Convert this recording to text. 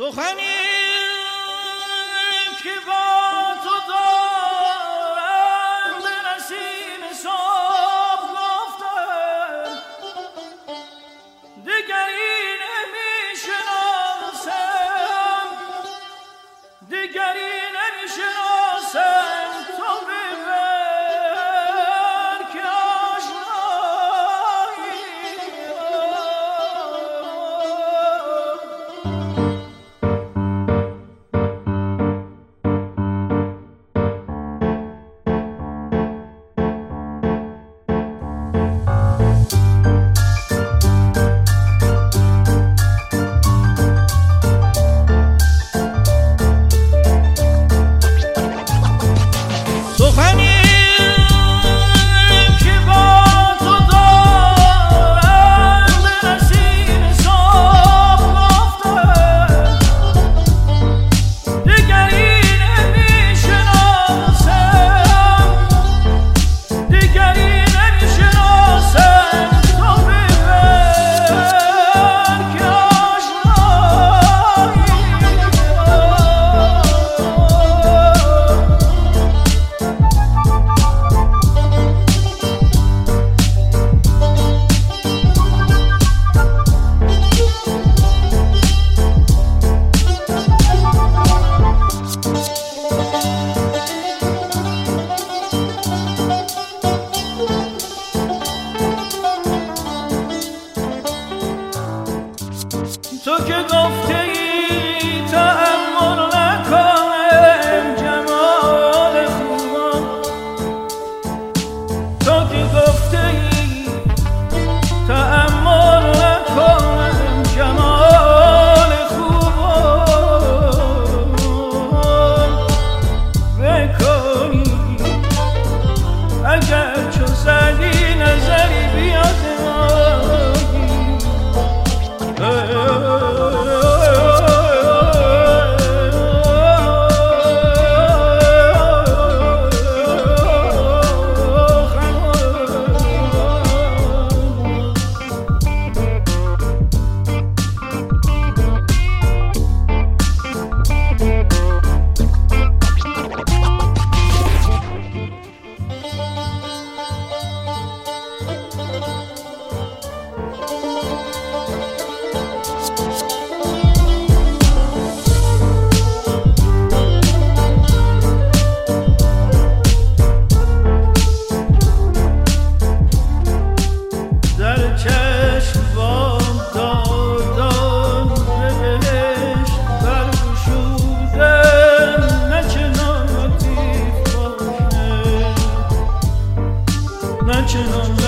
سخنی که با تو دارم به نسیم صبح گفته. دیگری نمی‌شناسم. دیگری When original.